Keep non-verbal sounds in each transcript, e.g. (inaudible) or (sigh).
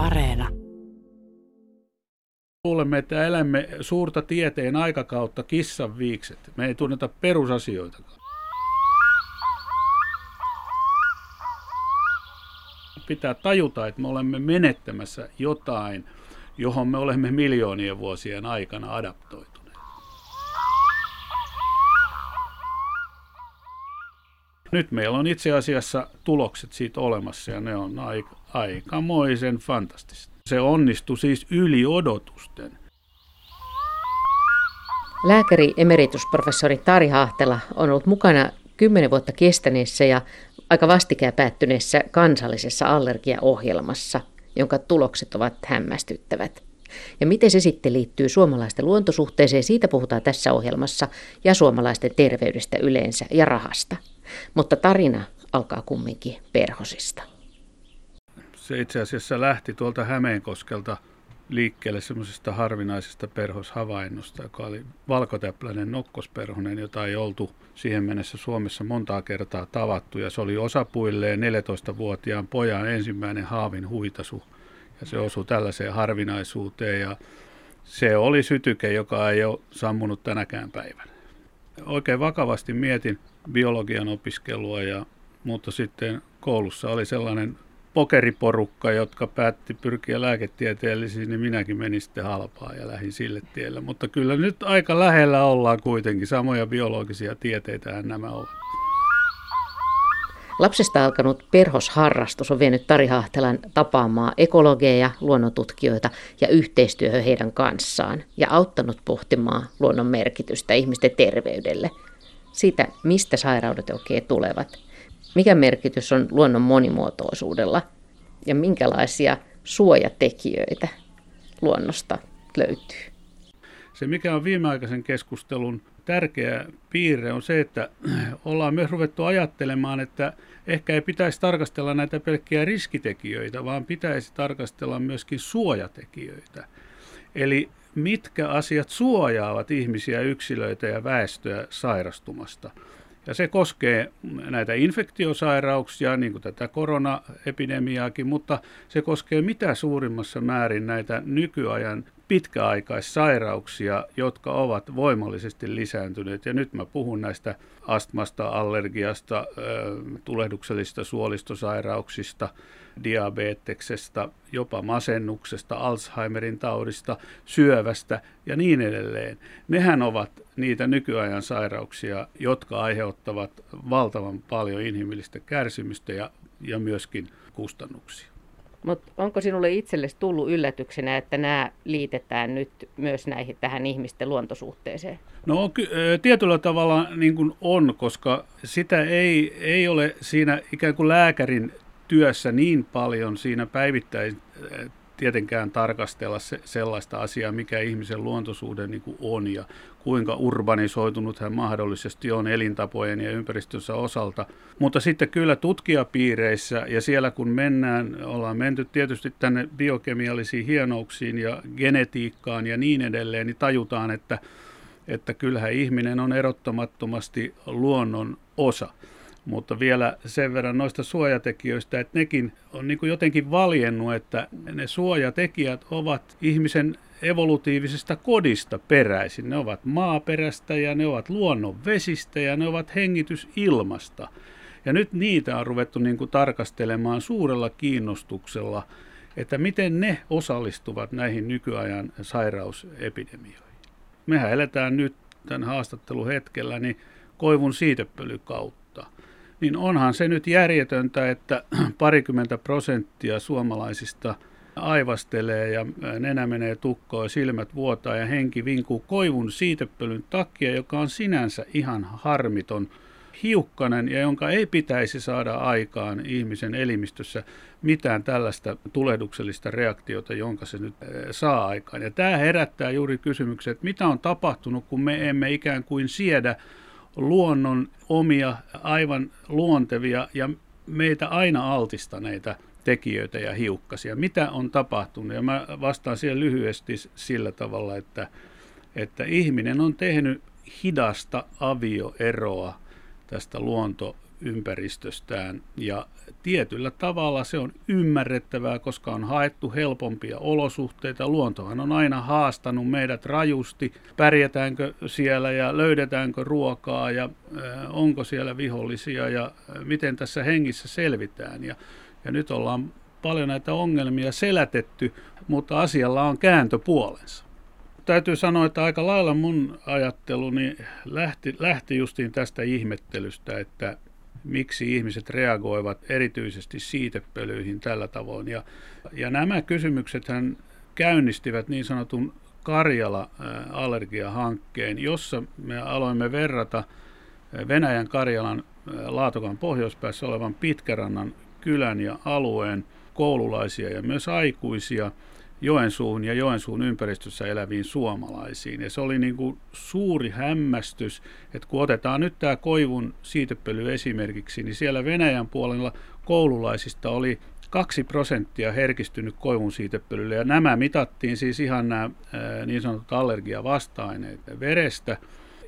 Areena. Kuulemme, että elämme suurta tieteen aikakautta kissan viikset. Me ei tunneta perusasioita. Pitää tajuta, että me olemme menettämässä jotain, johon me olemme miljoonien vuosien aikana adaptoituneet. Nyt meillä on itse asiassa tulokset siitä olemassa ja ne on aika, aikamoisen fantastista. Se onnistui siis yli odotusten. Lääkäri emeritusprofessori Tari Hahtela on ollut mukana kymmenen vuotta kestäneessä ja aika vastikään päättyneessä kansallisessa allergiaohjelmassa, jonka tulokset ovat hämmästyttävät. Ja miten se sitten liittyy suomalaisten luontosuhteeseen, siitä puhutaan tässä ohjelmassa, ja suomalaisten terveydestä yleensä ja rahasta. Mutta tarina alkaa kumminkin perhosista. Se itse asiassa lähti tuolta Hämeenkoskelta liikkeelle semmoisesta harvinaisesta perhoshavainnosta, joka oli valkotäpläinen nokkosperhonen, jota ei oltu siihen mennessä Suomessa montaa kertaa tavattu. Ja se oli osapuilleen 14-vuotiaan pojan ensimmäinen haavin huitasu. Ja se osui tällaiseen harvinaisuuteen ja se oli sytyke, joka ei ole sammunut tänäkään päivänä. Oikein vakavasti mietin biologian opiskelua, ja, mutta sitten koulussa oli sellainen pokeriporukka, jotka päätti pyrkiä lääketieteellisiin, niin minäkin menin sitten halpaa ja lähdin sille tielle. Mutta kyllä nyt aika lähellä ollaan kuitenkin. Samoja biologisia tieteitähän nämä ovat. Lapsesta alkanut perhosharrastus on vienyt Tari Hahtelan tapaamaan ekologeja, luonnontutkijoita ja yhteistyöhön heidän kanssaan ja auttanut pohtimaan luonnon merkitystä ihmisten terveydelle. Siitä, mistä sairaudet oikein tulevat – mikä merkitys on luonnon monimuotoisuudella ja minkälaisia suojatekijöitä luonnosta löytyy. Se, mikä on viimeaikaisen keskustelun tärkeä piirre, on se, että ollaan myös ruvettu ajattelemaan, että ehkä ei pitäisi tarkastella näitä pelkkiä riskitekijöitä, vaan pitäisi tarkastella myöskin suojatekijöitä. Eli mitkä asiat suojaavat ihmisiä, yksilöitä ja väestöä sairastumasta. Ja se koskee näitä infektiosairauksia, niin kuin tätä koronaepidemiaakin, mutta se koskee mitä suurimmassa määrin näitä nykyajan pitkäaikaissairauksia, jotka ovat voimallisesti lisääntyneet. Ja nyt mä puhun näistä astmasta, allergiasta, tulehduksellisista suolistosairauksista, diabeteksesta, jopa masennuksesta, Alzheimerin taudista, syövästä ja niin edelleen. Nehän ovat niitä nykyajan sairauksia, jotka aiheuttavat valtavan paljon inhimillistä kärsimystä ja, ja myöskin kustannuksia. Mutta onko sinulle itsellesi tullut yllätyksenä, että nämä liitetään nyt myös näihin tähän ihmisten luontosuhteeseen? No ky- tietyllä tavalla niin kuin on, koska sitä ei, ei ole siinä ikään kuin lääkärin työssä niin paljon siinä päivittäin tietenkään tarkastella se, sellaista asiaa, mikä ihmisen luontosuhde niin kuin on ja kuinka urbanisoitunut hän mahdollisesti on elintapojen ja ympäristössä osalta. Mutta sitten kyllä tutkijapiireissä ja siellä kun mennään, ollaan menty tietysti tänne biokemiallisiin hienouksiin ja genetiikkaan ja niin edelleen, niin tajutaan, että, että kyllähän ihminen on erottamattomasti luonnon osa. Mutta vielä sen verran noista suojatekijöistä, että nekin on niin kuin jotenkin valjennut, että ne suojatekijät ovat ihmisen evolutiivisesta kodista peräisin. Ne ovat maaperästä ja ne ovat luonnon vesistä ja ne ovat hengitysilmasta. Ja nyt niitä on ruvettu niin kuin tarkastelemaan suurella kiinnostuksella, että miten ne osallistuvat näihin nykyajan sairausepidemioihin. Mehän eletään nyt tämän haastattelun hetkellä niin koivun siitepölykautta niin onhan se nyt järjetöntä, että (clears throat) parikymmentä prosenttia suomalaisista aivastelee ja nenä menee tukkoon, silmät vuotaa ja henki vinkuu koivun siitepölyn takia, joka on sinänsä ihan harmiton hiukkanen ja jonka ei pitäisi saada aikaan ihmisen elimistössä mitään tällaista tulehduksellista reaktiota, jonka se nyt saa aikaan. Ja tämä herättää juuri kysymyksen, että mitä on tapahtunut, kun me emme ikään kuin siedä luonnon omia, aivan luontevia ja meitä aina altistaneita tekijöitä ja hiukkasia. Mitä on tapahtunut? Ja mä vastaan siihen lyhyesti sillä tavalla, että, että ihminen on tehnyt hidasta avioeroa tästä luonto ympäristöstään. Ja tietyllä tavalla se on ymmärrettävää, koska on haettu helpompia olosuhteita. Luontohan on aina haastanut meidät rajusti. Pärjätäänkö siellä ja löydetäänkö ruokaa ja onko siellä vihollisia ja miten tässä hengissä selvitään. Ja, ja nyt ollaan paljon näitä ongelmia selätetty, mutta asialla on kääntöpuolensa täytyy sanoa, että aika lailla mun ajatteluni lähti, lähti justiin tästä ihmettelystä, että miksi ihmiset reagoivat erityisesti siitepölyihin tällä tavoin. Ja, ja nämä kysymykset hän käynnistivät niin sanotun Karjala-allergiahankkeen, jossa me aloimme verrata Venäjän Karjalan Laatokan pohjoispäässä olevan Pitkärannan kylän ja alueen koululaisia ja myös aikuisia – Joensuun ja Joensuun ympäristössä eläviin suomalaisiin. Ja se oli niin kuin suuri hämmästys, että kun otetaan nyt tämä koivun siitepöly esimerkiksi, niin siellä Venäjän puolella koululaisista oli kaksi prosenttia herkistynyt koivun siitepölylle. Ja nämä mitattiin siis ihan nämä niin sanotut allergiavasta-aineet verestä.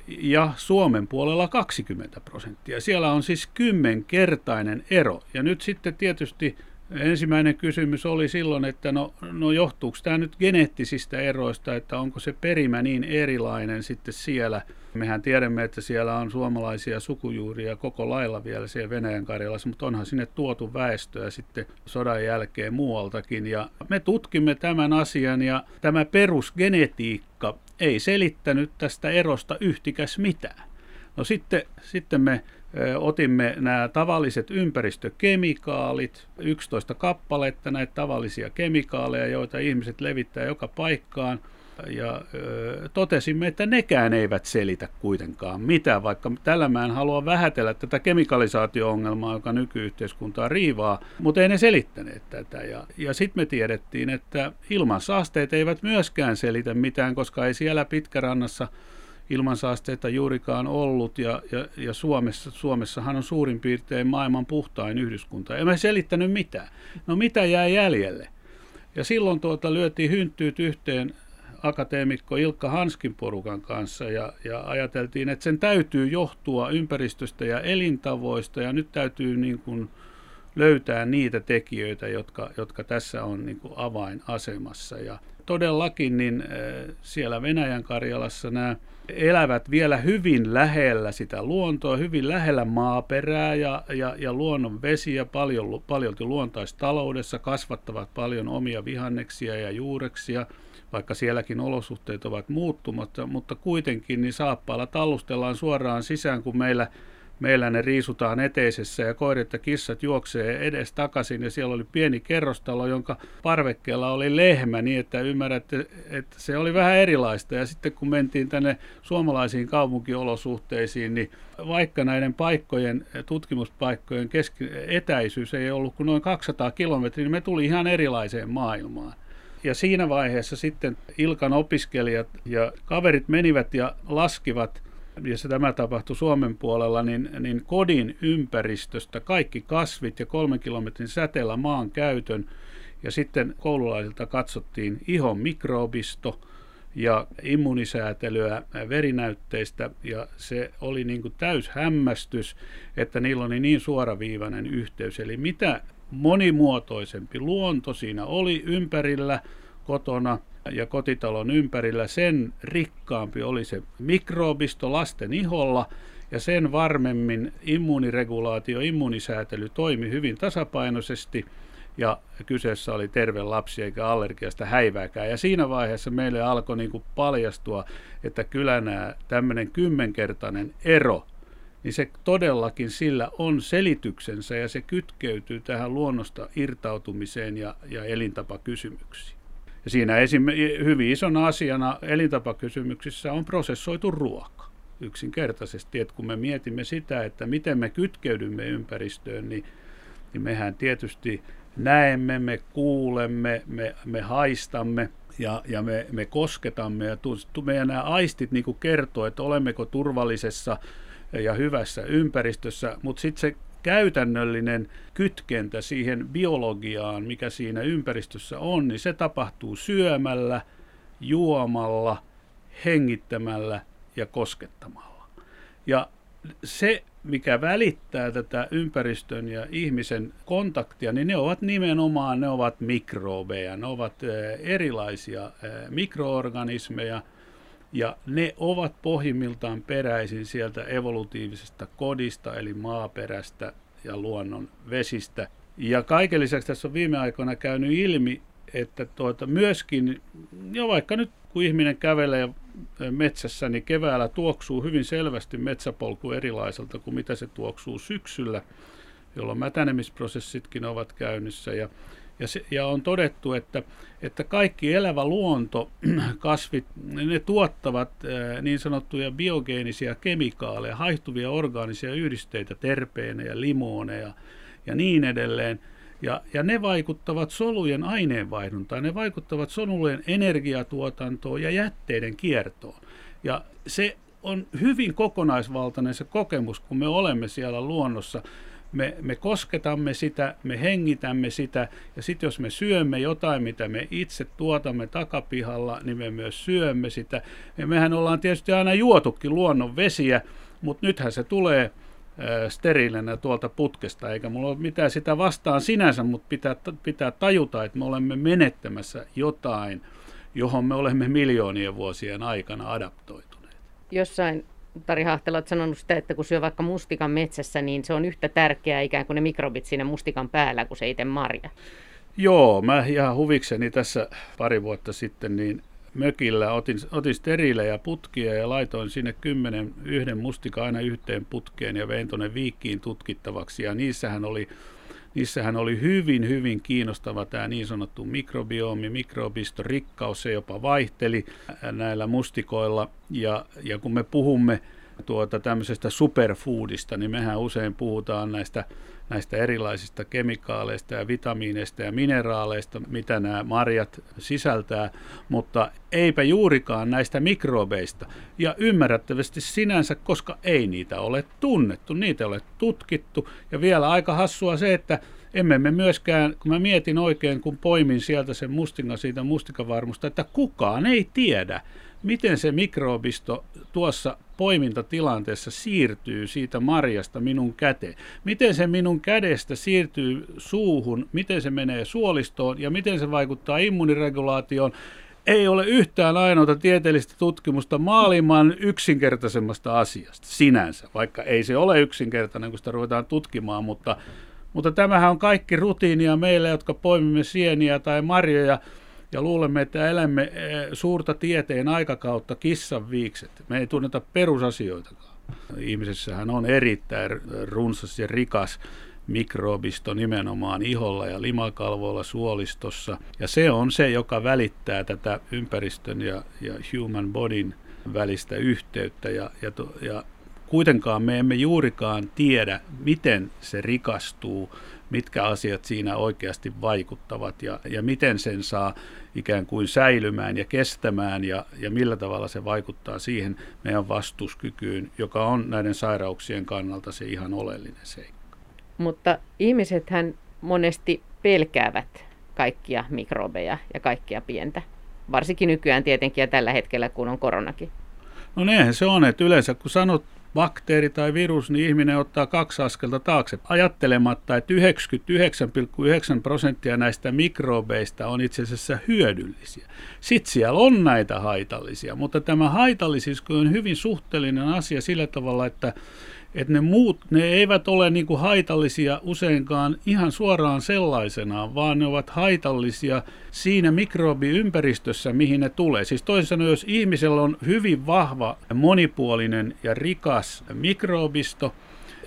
Ja Suomen puolella 20 prosenttia. Siellä on siis kymmenkertainen ero. Ja nyt sitten tietysti Ensimmäinen kysymys oli silloin, että no, no johtuuko tämä nyt geneettisistä eroista, että onko se perimä niin erilainen sitten siellä. Mehän tiedämme, että siellä on suomalaisia sukujuuria koko lailla vielä siellä Venäjän Karjalassa, mutta onhan sinne tuotu väestöä sitten sodan jälkeen muualtakin. Ja me tutkimme tämän asian ja tämä perusgenetiikka ei selittänyt tästä erosta yhtikäs mitään. No sitten, sitten me otimme nämä tavalliset ympäristökemikaalit, 11 kappaletta näitä tavallisia kemikaaleja, joita ihmiset levittää joka paikkaan. Ja ö, totesimme, että nekään eivät selitä kuitenkaan mitään, vaikka tällä mä en halua vähätellä tätä kemikalisaatio-ongelmaa, joka nykyyhteiskuntaa riivaa, mutta ei ne selittäneet tätä. Ja, ja sitten me tiedettiin, että ilmansaasteet eivät myöskään selitä mitään, koska ei siellä Pitkärannassa ilmansaasteita juurikaan ollut ja, ja, ja Suomessa, Suomessahan on suurin piirtein maailman puhtain yhdyskunta. Emme selittänyt mitään. No mitä jää jäljelle? Ja silloin tuota lyötiin hynttyyt yhteen akateemikko Ilkka Hanskin porukan kanssa ja, ja ajateltiin, että sen täytyy johtua ympäristöstä ja elintavoista ja nyt täytyy niin kuin löytää niitä tekijöitä, jotka, jotka tässä on niin kuin avainasemassa. Ja todellakin niin äh, siellä Venäjän Karjalassa nämä elävät vielä hyvin lähellä sitä luontoa, hyvin lähellä maaperää ja, ja, ja luonnon vesiä, paljon, paljolti luontaistaloudessa, kasvattavat paljon omia vihanneksia ja juureksia, vaikka sielläkin olosuhteet ovat muuttumatta, mutta kuitenkin niin saappailla tallustellaan suoraan sisään, kun meillä meillä ne riisutaan eteisessä ja koirat ja kissat juoksee edes takaisin ja siellä oli pieni kerrostalo, jonka parvekkeella oli lehmä niin, että ymmärrätte, että se oli vähän erilaista. Ja sitten kun mentiin tänne suomalaisiin kaupunkiolosuhteisiin, niin vaikka näiden paikkojen, tutkimuspaikkojen keski- etäisyys ei ollut kuin noin 200 kilometriä, niin me tuli ihan erilaiseen maailmaan. Ja siinä vaiheessa sitten Ilkan opiskelijat ja kaverit menivät ja laskivat ja se tämä tapahtui Suomen puolella, niin, niin kodin ympäristöstä kaikki kasvit ja kolmen kilometrin säteellä maan käytön. Ja sitten koululaisilta katsottiin ihon mikrobisto ja immunisäätelyä verinäytteistä. Ja se oli niin kuin täys hämmästys, että niillä oli niin suoraviivainen yhteys. Eli mitä monimuotoisempi luonto siinä oli ympärillä kotona – ja kotitalon ympärillä, sen rikkaampi oli se mikrobisto lasten iholla ja sen varmemmin immuuniregulaatio, immuunisäätely toimi hyvin tasapainoisesti ja kyseessä oli terve lapsi eikä allergiasta häivääkään. Ja siinä vaiheessa meille alkoi niin kuin paljastua, että kyllä nämä tämmöinen kymmenkertainen ero, niin se todellakin sillä on selityksensä ja se kytkeytyy tähän luonnosta irtautumiseen ja, ja elintapakysymyksiin. Siinä esim. hyvin isona asiana elintapakysymyksissä on prosessoitu ruoka yksinkertaisesti. Että kun me mietimme sitä, että miten me kytkeydymme ympäristöön, niin, niin mehän tietysti näemme, me kuulemme, me, me haistamme ja, ja me, me kosketamme. Ja tu, meidän nämä aistit niin kertoo, että olemmeko turvallisessa ja hyvässä ympäristössä, mutta sitten se käytännöllinen kytkentä siihen biologiaan, mikä siinä ympäristössä on, niin se tapahtuu syömällä, juomalla, hengittämällä ja koskettamalla. Ja se mikä välittää tätä ympäristön ja ihmisen kontaktia, niin ne ovat nimenomaan, ne ovat mikrobeja, ne ovat erilaisia mikroorganismeja, ja ne ovat pohjimmiltaan peräisin sieltä evolutiivisesta kodista, eli maaperästä ja luonnon vesistä. Ja kaiken lisäksi tässä on viime aikoina käynyt ilmi, että tuota, myöskin, jo vaikka nyt kun ihminen kävelee metsässä, niin keväällä tuoksuu hyvin selvästi metsäpolku erilaiselta kuin mitä se tuoksuu syksyllä, jolloin mätänemisprosessitkin ovat käynnissä. Ja, ja, se, ja on todettu, että, että kaikki elävä luonto, (clears throat) kasvit, ne tuottavat niin sanottuja biogeenisia kemikaaleja, haihtuvia orgaanisia yhdisteitä, terpeenejä, limooneja ja niin edelleen – ja, ja ne vaikuttavat solujen aineenvaihduntaan, ne vaikuttavat solujen energiatuotantoon ja jätteiden kiertoon. Ja se on hyvin kokonaisvaltainen se kokemus, kun me olemme siellä luonnossa. Me, me kosketamme sitä, me hengitämme sitä, ja sitten jos me syömme jotain, mitä me itse tuotamme takapihalla, niin me myös syömme sitä. Ja mehän ollaan tietysti aina juotukin luonnon vesiä, mutta nythän se tulee steriilinä tuolta putkesta, eikä mulla ole mitään sitä vastaan sinänsä, mutta pitää, pitää tajuta, että me olemme menettämässä jotain, johon me olemme miljoonien vuosien aikana adaptoituneet. Jossain Tari Hahtela on sanonut sitä, että kun syö vaikka mustikan metsässä, niin se on yhtä tärkeää ikään kuin ne mikrobit siinä mustikan päällä kuin se itse marja. Joo, mä ihan huvikseni tässä pari vuotta sitten niin mökillä otin, otin sterilejä putkia ja laitoin sinne kymmenen yhden mustika aina yhteen putkeen ja vein tuonne viikkiin tutkittavaksi. Ja niissähän oli, niissähän oli hyvin, hyvin kiinnostava tämä niin sanottu mikrobiomi, mikrobisto, rikkaus, se jopa vaihteli näillä mustikoilla. Ja, ja kun me puhumme tuota tämmöisestä superfoodista, niin mehän usein puhutaan näistä, näistä erilaisista kemikaaleista ja vitamiineista ja mineraaleista, mitä nämä marjat sisältää, mutta eipä juurikaan näistä mikrobeista. Ja ymmärrettävästi sinänsä, koska ei niitä ole tunnettu, niitä ei ole tutkittu. Ja vielä aika hassua se, että emme me myöskään, kun mä mietin oikein, kun poimin sieltä sen mustingan siitä mustikavarmusta, että kukaan ei tiedä, miten se mikrobisto tuossa poimintatilanteessa siirtyy siitä marjasta minun käteen. Miten se minun kädestä siirtyy suuhun, miten se menee suolistoon ja miten se vaikuttaa immuniregulaatioon. Ei ole yhtään ainoata tieteellistä tutkimusta maailman yksinkertaisemmasta asiasta sinänsä, vaikka ei se ole yksinkertainen, kun sitä ruvetaan tutkimaan, mutta, mutta tämähän on kaikki rutiinia meille, jotka poimimme sieniä tai marjoja – ja luulemme, että elämme eh, suurta tieteen aikakautta kissan viikset. Me ei tunneta perusasioitakaan. Ihmisessähän on erittäin runsas ja rikas mikrobisto nimenomaan iholla ja limakalvoilla suolistossa. Ja se on se, joka välittää tätä ympäristön ja, ja human bodyn välistä yhteyttä. Ja, ja, ja kuitenkaan me emme juurikaan tiedä, miten se rikastuu mitkä asiat siinä oikeasti vaikuttavat ja, ja miten sen saa ikään kuin säilymään ja kestämään ja, ja millä tavalla se vaikuttaa siihen meidän vastuskykyyn, joka on näiden sairauksien kannalta se ihan oleellinen seikka. Mutta ihmisethän monesti pelkäävät kaikkia mikrobeja ja kaikkia pientä. Varsinkin nykyään tietenkin ja tällä hetkellä, kun on koronakin. No näinhän se on, että yleensä kun sanot bakteeri tai virus, niin ihminen ottaa kaksi askelta taakse ajattelematta, että 99,9 prosenttia näistä mikrobeista on itse asiassa hyödyllisiä. Sitten siellä on näitä haitallisia, mutta tämä haitallisuus on hyvin suhteellinen asia sillä tavalla, että että ne muut, ne eivät ole niin kuin haitallisia useinkaan ihan suoraan sellaisenaan, vaan ne ovat haitallisia siinä mikrobiympäristössä, mihin ne tulee. Siis toisin sanoen, jos ihmisellä on hyvin vahva, monipuolinen ja rikas mikrobisto,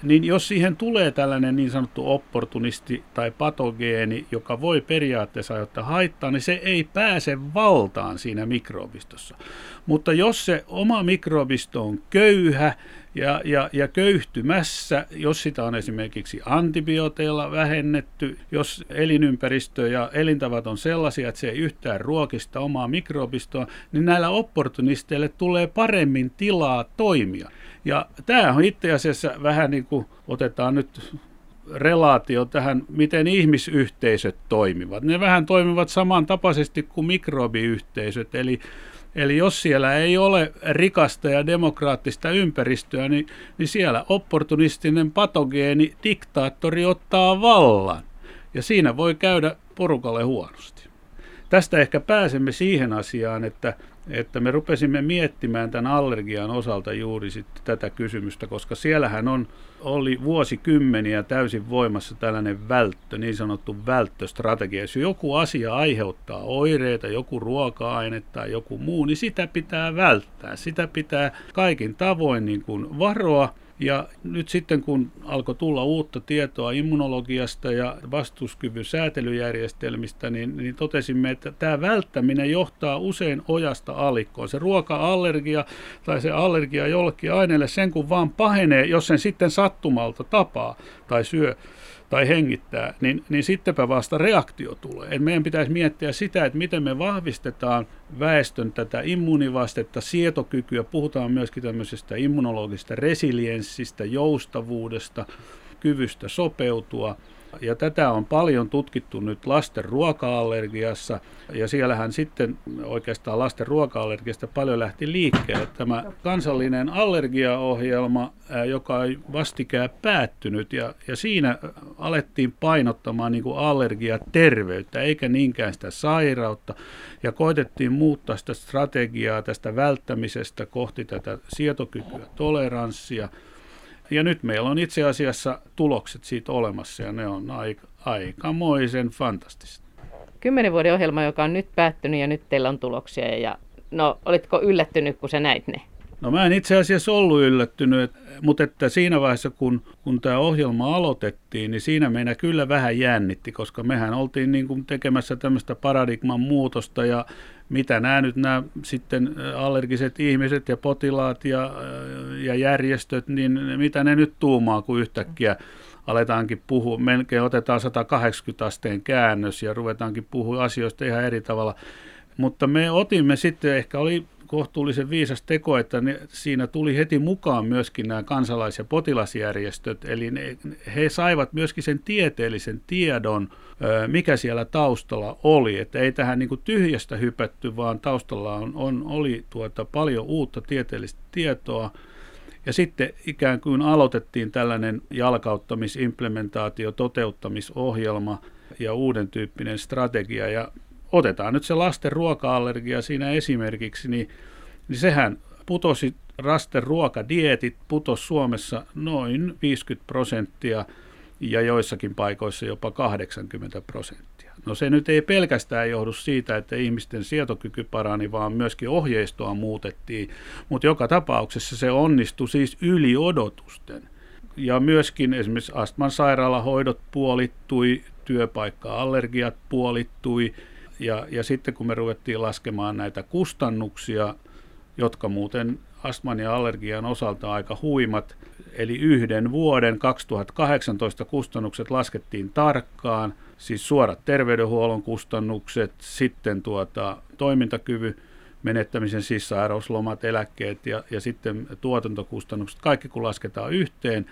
niin jos siihen tulee tällainen niin sanottu opportunisti tai patogeeni, joka voi periaatteessa aiheuttaa haittaa, niin se ei pääse valtaan siinä mikrobistossa. Mutta jos se oma mikrobisto on köyhä ja, ja, ja köyhtymässä, jos sitä on esimerkiksi antibiooteilla vähennetty, jos elinympäristö ja elintavat on sellaisia, että se ei yhtään ruokista omaa mikrobistoa, niin näillä opportunisteille tulee paremmin tilaa toimia. Ja tämä on itse asiassa vähän niin kuin otetaan nyt relaatio tähän, miten ihmisyhteisöt toimivat. Ne vähän toimivat samantapaisesti kuin mikrobiyhteisöt, eli Eli jos siellä ei ole rikasta ja demokraattista ympäristöä, niin, niin siellä opportunistinen patogeeni, diktaattori ottaa vallan. Ja siinä voi käydä porukalle huonosti. Tästä ehkä pääsemme siihen asiaan, että että me rupesimme miettimään tämän allergian osalta juuri tätä kysymystä, koska siellähän on, oli vuosikymmeniä täysin voimassa tällainen välttö, niin sanottu välttöstrategia. Jos joku asia aiheuttaa oireita, joku ruoka-aine tai joku muu, niin sitä pitää välttää. Sitä pitää kaikin tavoin niin kuin varoa ja nyt sitten kun alkoi tulla uutta tietoa immunologiasta ja vastuskyvyn säätelyjärjestelmistä, niin, niin totesimme, että tämä välttäminen johtaa usein ojasta alikkoon. Se ruoka-allergia tai se allergia jollekin aineelle, sen kun vaan pahenee, jos sen sitten sattumalta tapaa tai syö, tai hengittää, niin, niin sittenpä vasta reaktio tulee. Et meidän pitäisi miettiä sitä, että miten me vahvistetaan väestön tätä immuunivastetta, sietokykyä, puhutaan myöskin tämmöisestä immunologisesta resilienssistä, joustavuudesta, kyvystä sopeutua – ja tätä on paljon tutkittu nyt lasten ruoka-allergiassa, ja siellähän sitten oikeastaan lasten ruoka-allergiasta paljon lähti liikkeelle. Tämä kansallinen allergiaohjelma, joka on vastikään päättynyt, ja, ja siinä alettiin painottamaan niin kuin allergiaterveyttä, eikä niinkään sitä sairautta, ja koitettiin muuttaa sitä strategiaa tästä välttämisestä kohti tätä sietokykyä, toleranssia, ja nyt meillä on itse asiassa tulokset siitä olemassa ja ne on aika, aikamoisen fantastista. Kymmenen vuoden ohjelma, joka on nyt päättynyt ja nyt teillä on tuloksia. Ja, no, olitko yllättynyt, kun sä näit ne? No mä en itse asiassa ollut yllättynyt, mutta että siinä vaiheessa, kun, kun tämä ohjelma aloitettiin, niin siinä meillä kyllä vähän jännitti, koska mehän oltiin niin kuin tekemässä tämmöistä paradigman muutosta ja mitä nämä nyt nämä sitten allergiset ihmiset ja potilaat ja, ja järjestöt, niin mitä ne nyt tuumaa, kun yhtäkkiä aletaankin puhua, melkein otetaan 180 asteen käännös ja ruvetaankin puhua asioista ihan eri tavalla. Mutta me otimme sitten, ehkä oli kohtuullisen viisas teko, että ne, siinä tuli heti mukaan myöskin nämä kansalais- ja potilasjärjestöt, eli ne, he saivat myöskin sen tieteellisen tiedon, mikä siellä taustalla oli, että ei tähän niin tyhjästä hypätty, vaan taustalla on, on, oli tuota paljon uutta tieteellistä tietoa, ja sitten ikään kuin aloitettiin tällainen jalkauttamis-, implementaatio-, toteuttamisohjelma ja uuden tyyppinen strategia. Ja otetaan nyt se lasten ruoka-allergia siinä esimerkiksi, niin, niin sehän putosi, lasten ruokadietit putosi Suomessa noin 50 prosenttia ja joissakin paikoissa jopa 80 prosenttia. No se nyt ei pelkästään johdu siitä, että ihmisten sietokyky parani, vaan myöskin ohjeistoa muutettiin, mutta joka tapauksessa se onnistui siis yli odotusten. Ja myöskin esimerkiksi astman sairaalahoidot puolittui, työpaikka-allergiat puolittui, ja, ja sitten kun me ruvettiin laskemaan näitä kustannuksia, jotka muuten astman ja allergian osalta aika huimat, eli yhden vuoden 2018 kustannukset laskettiin tarkkaan, siis suorat terveydenhuollon kustannukset, sitten tuota, toimintakyvy, menettämisen siis eläkkeet ja, ja sitten tuotantokustannukset, kaikki kun lasketaan yhteen,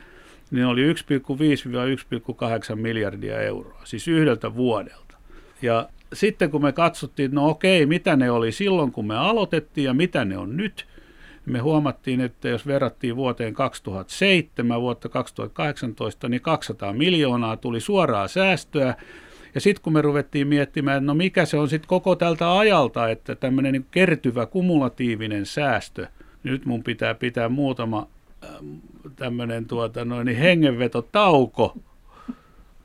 niin oli 1,5-1,8 miljardia euroa, siis yhdeltä vuodelta. Ja sitten kun me katsottiin, no okei, mitä ne oli silloin, kun me aloitettiin ja mitä ne on nyt, me huomattiin, että jos verrattiin vuoteen 2007, vuotta 2018, niin 200 miljoonaa tuli suoraa säästöä. Ja sitten kun me ruvettiin miettimään, että no mikä se on sitten koko tältä ajalta, että tämmöinen niin kertyvä kumulatiivinen säästö, nyt mun pitää pitää muutama tämmöinen tuota, noin, niin hengenvetotauko,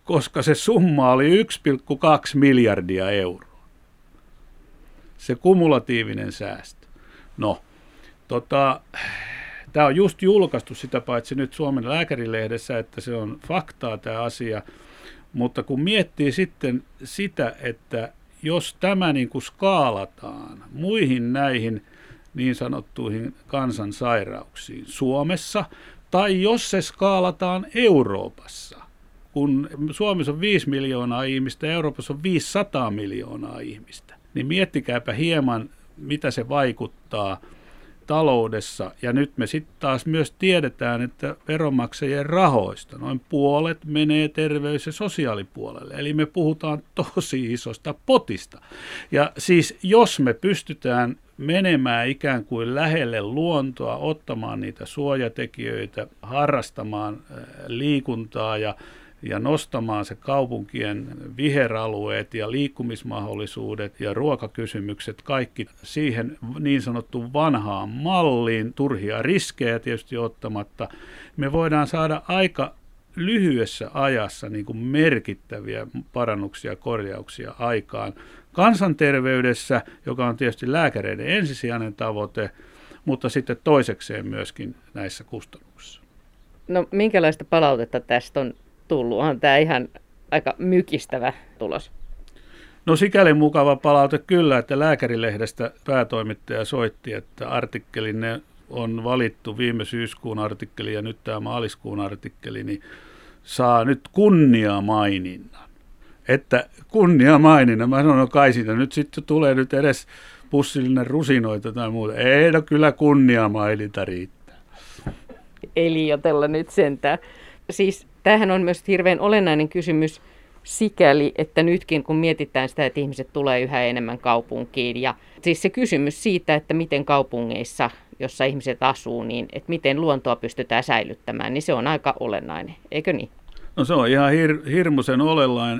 koska se summa oli 1,2 miljardia euroa. Se kumulatiivinen säästö. No, tota, tämä on just julkaistu sitä paitsi nyt Suomen lääkärilehdessä, että se on faktaa tämä asia. Mutta kun miettii sitten sitä, että jos tämä niin kuin skaalataan muihin näihin niin sanottuihin kansansairauksiin Suomessa, tai jos se skaalataan Euroopassa, kun Suomessa on 5 miljoonaa ihmistä ja Euroopassa on 500 miljoonaa ihmistä, niin miettikääpä hieman, mitä se vaikuttaa taloudessa, ja nyt me sitten taas myös tiedetään, että veronmaksajien rahoista noin puolet menee terveys- ja sosiaalipuolelle. Eli me puhutaan tosi isosta potista. Ja siis jos me pystytään menemään ikään kuin lähelle luontoa, ottamaan niitä suojatekijöitä, harrastamaan liikuntaa ja ja nostamaan se kaupunkien viheralueet ja liikkumismahdollisuudet ja ruokakysymykset kaikki siihen niin sanottuun vanhaan malliin, turhia riskejä tietysti ottamatta, me voidaan saada aika lyhyessä ajassa niin kuin merkittäviä parannuksia, korjauksia aikaan. Kansanterveydessä, joka on tietysti lääkäreiden ensisijainen tavoite, mutta sitten toisekseen myöskin näissä kustannuksissa. No minkälaista palautetta tästä on tullut? On tämä ihan aika mykistävä tulos. No sikäli mukava palaute kyllä, että lääkärilehdestä päätoimittaja soitti, että artikkelinne on valittu viime syyskuun artikkeli ja nyt tämä maaliskuun artikkeli, niin saa nyt kunnia maininnan. Että kunnia maininnan. Mä sanon, no kai siitä nyt sitten tulee nyt edes pussillinen rusinoita tai muuta. Ei, no kyllä kunnia maininta riittää. Eli jotella nyt sentään. Siis tämähän on myös hirveän olennainen kysymys sikäli, että nytkin kun mietitään sitä, että ihmiset tulee yhä enemmän kaupunkiin ja siis se kysymys siitä, että miten kaupungeissa, jossa ihmiset asuu, niin että miten luontoa pystytään säilyttämään, niin se on aika olennainen, eikö niin? No se on ihan hir- hirmuisen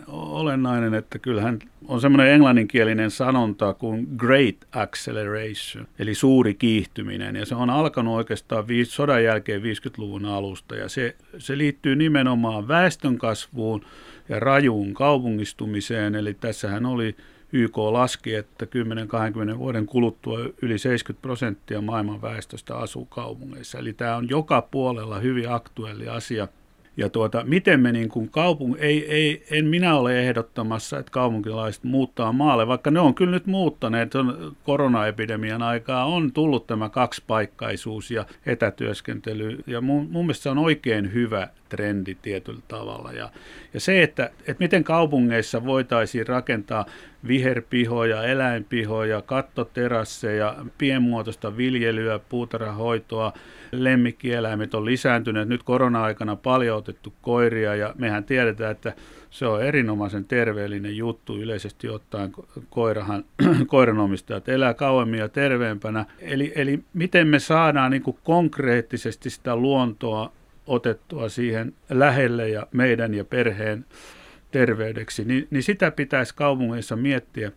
olennainen, että kyllähän on semmoinen englanninkielinen sanonta kuin great acceleration, eli suuri kiihtyminen. Ja se on alkanut oikeastaan viis, sodan jälkeen 50-luvun alusta, ja se, se liittyy nimenomaan väestönkasvuun ja rajuun kaupungistumiseen. Eli tässähän oli YK laski, että 10-20 vuoden kuluttua yli 70 prosenttia maailman väestöstä asuu kaupungeissa. Eli tämä on joka puolella hyvin aktuelli asia – ja tuota, miten me niin kuin kaupung... ei, ei, en minä ole ehdottamassa, että kaupunkilaiset muuttaa maalle, vaikka ne on kyllä nyt muuttaneet. On, koronaepidemian aikaa on tullut tämä kaksipaikkaisuus ja etätyöskentely, ja mun, mun mielestä se on oikein hyvä trendi tietyllä tavalla. Ja, ja se, että, että miten kaupungeissa voitaisiin rakentaa viherpihoja, eläinpihoja, kattoterasseja, pienmuotoista viljelyä, puutarhahoitoa, lemmikkieläimet on lisääntyneet. Nyt korona-aikana paljon otettu koiria ja mehän tiedetään, että se on erinomaisen terveellinen juttu yleisesti ottaen. Koirahan, (clears throat) koiranomistajat elää kauemmin ja terveempänä. Eli, eli miten me saadaan niin konkreettisesti sitä luontoa otettua siihen lähelle ja meidän ja perheen terveydeksi, niin, niin sitä pitäisi kaupungeissa miettiä.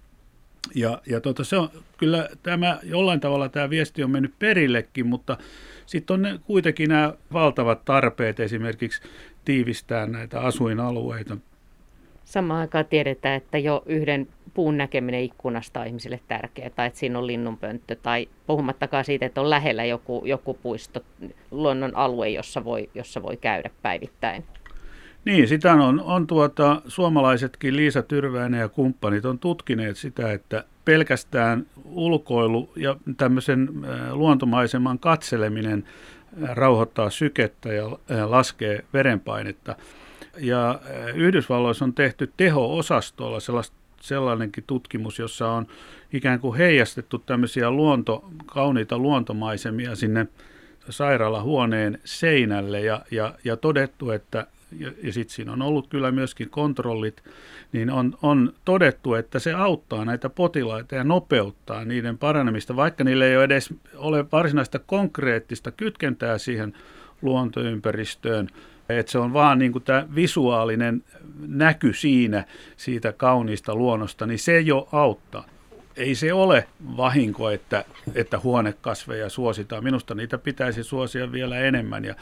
Ja, ja tota, se on, kyllä tämä jollain tavalla tämä viesti on mennyt perillekin, mutta sitten on ne, kuitenkin nämä valtavat tarpeet esimerkiksi tiivistää näitä asuinalueita. Samaan aikaan tiedetään, että jo yhden puun näkeminen ikkunasta on ihmisille tärkeää, tai että siinä on linnunpönttö, tai puhumattakaan siitä, että on lähellä joku, joku puisto, luonnon alue, jossa voi, jossa voi käydä päivittäin. Niin, sitä on, on tuota, suomalaisetkin, Liisa Tyrväinen ja kumppanit on tutkineet sitä, että pelkästään ulkoilu ja tämmöisen luontomaiseman katseleminen rauhoittaa sykettä ja laskee verenpainetta. Ja Yhdysvalloissa on tehty teho-osastolla sellainenkin tutkimus, jossa on ikään kuin heijastettu tämmöisiä luonto, kauniita luontomaisemia sinne sairaalahuoneen seinälle ja, ja, ja todettu, että ja, ja sitten siinä on ollut kyllä myöskin kontrollit, niin on, on todettu, että se auttaa näitä potilaita ja nopeuttaa niiden paranemista, vaikka niille ei ole edes ole varsinaista konkreettista kytkentää siihen luontoympäristöön, että se on vaan niin tämä visuaalinen näky siinä siitä kauniista luonnosta, niin se jo auttaa. Ei se ole vahinko, että, että huonekasveja suositaan. Minusta niitä pitäisi suosia vielä enemmän ja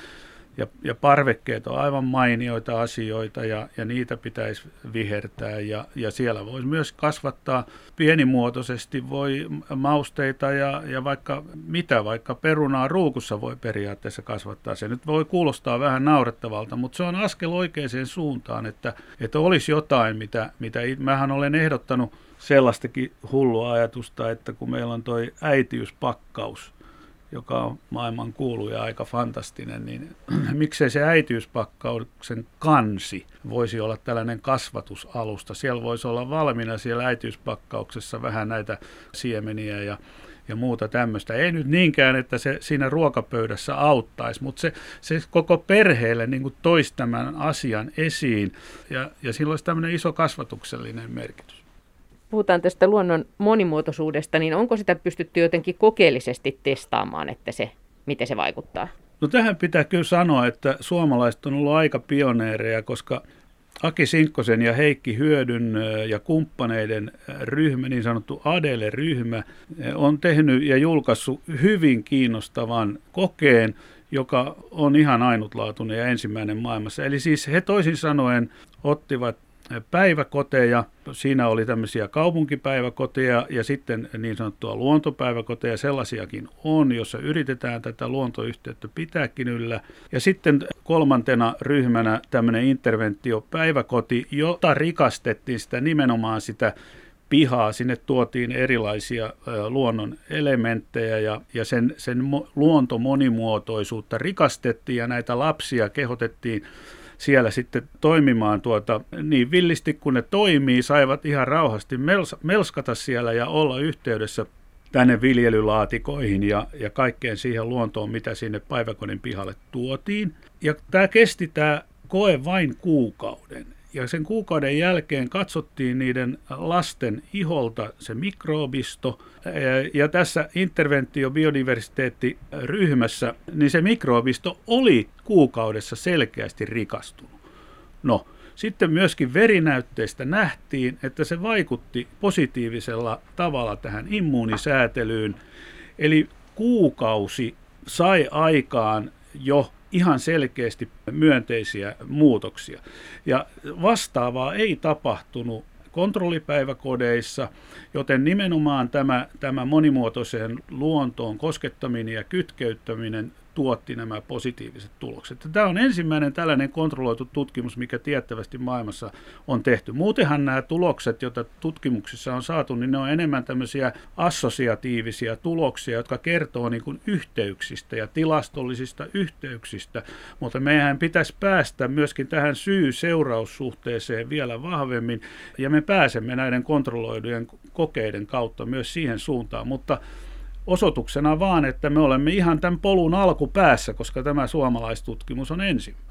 ja, ja parvekkeet on aivan mainioita asioita ja, ja niitä pitäisi vihertää ja, ja siellä voi myös kasvattaa pienimuotoisesti voi mausteita ja, ja vaikka mitä, vaikka perunaa ruukussa voi periaatteessa kasvattaa. Se nyt voi kuulostaa vähän naurettavalta, mutta se on askel oikeaan suuntaan, että, että olisi jotain, mitä, mitä mähän olen ehdottanut sellaistakin hullua ajatusta, että kun meillä on toi äitiyspakkaus, joka on maailman kuulu ja aika fantastinen, niin (clears throat) miksei se äitiyspakkauksen kansi voisi olla tällainen kasvatusalusta. Siellä voisi olla valmiina siellä äitiyspakkauksessa vähän näitä siemeniä ja ja muuta tämmöistä. Ei nyt niinkään, että se siinä ruokapöydässä auttaisi, mutta se, se koko perheelle niin toisi tämän asian esiin ja, ja sillä olisi tämmöinen iso kasvatuksellinen merkitys. Puhutaan tästä luonnon monimuotoisuudesta, niin onko sitä pystytty jotenkin kokeellisesti testaamaan, että se, miten se vaikuttaa? No tähän pitää kyllä sanoa, että suomalaiset on ollut aika pioneereja, koska Aki Sinkkosen ja Heikki Hyödyn ja kumppaneiden ryhmä, niin sanottu Adele-ryhmä, on tehnyt ja julkaissut hyvin kiinnostavan kokeen, joka on ihan ainutlaatuinen ja ensimmäinen maailmassa. Eli siis he toisin sanoen ottivat päiväkoteja. Siinä oli tämmöisiä kaupunkipäiväkoteja ja sitten niin sanottua luontopäiväkoteja, sellaisiakin on, jossa yritetään tätä luontoyhteyttä pitääkin yllä. Ja sitten kolmantena ryhmänä tämmöinen interventiopäiväkoti, jota rikastettiin sitä nimenomaan sitä pihaa, sinne tuotiin erilaisia luonnon elementtejä ja, ja sen, sen luontomonimuotoisuutta rikastettiin ja näitä lapsia kehotettiin siellä sitten toimimaan tuota, niin villisti kuin ne toimii, saivat ihan rauhasti mels, melskata siellä ja olla yhteydessä tänne viljelylaatikoihin ja, ja kaikkeen siihen luontoon, mitä sinne päiväkodin pihalle tuotiin. Ja tämä kesti tämä koe vain kuukauden. Ja sen kuukauden jälkeen katsottiin niiden lasten iholta se mikroobisto. Ja tässä interventio biodiversiteettiryhmässä, niin se mikroobisto oli kuukaudessa selkeästi rikastunut. No, sitten myöskin verinäytteistä nähtiin, että se vaikutti positiivisella tavalla tähän immuunisäätelyyn. Eli kuukausi sai aikaan jo ihan selkeästi myönteisiä muutoksia. Ja vastaavaa ei tapahtunut kontrollipäiväkodeissa, joten nimenomaan tämä, tämä monimuotoiseen luontoon koskettaminen ja kytkeyttäminen tuotti nämä positiiviset tulokset. Tämä on ensimmäinen tällainen kontrolloitu tutkimus, mikä tiettävästi maailmassa on tehty. Muutenhan nämä tulokset, joita tutkimuksissa on saatu, niin ne on enemmän tämmöisiä assosiatiivisia tuloksia, jotka kertoo niin kuin yhteyksistä ja tilastollisista yhteyksistä, mutta meidän pitäisi päästä myöskin tähän syy-seuraussuhteeseen vielä vahvemmin, ja me pääsemme näiden kontrolloidujen kokeiden kautta myös siihen suuntaan, mutta osoituksena vaan, että me olemme ihan tämän polun alkupäässä, koska tämä suomalaistutkimus on ensimmäinen.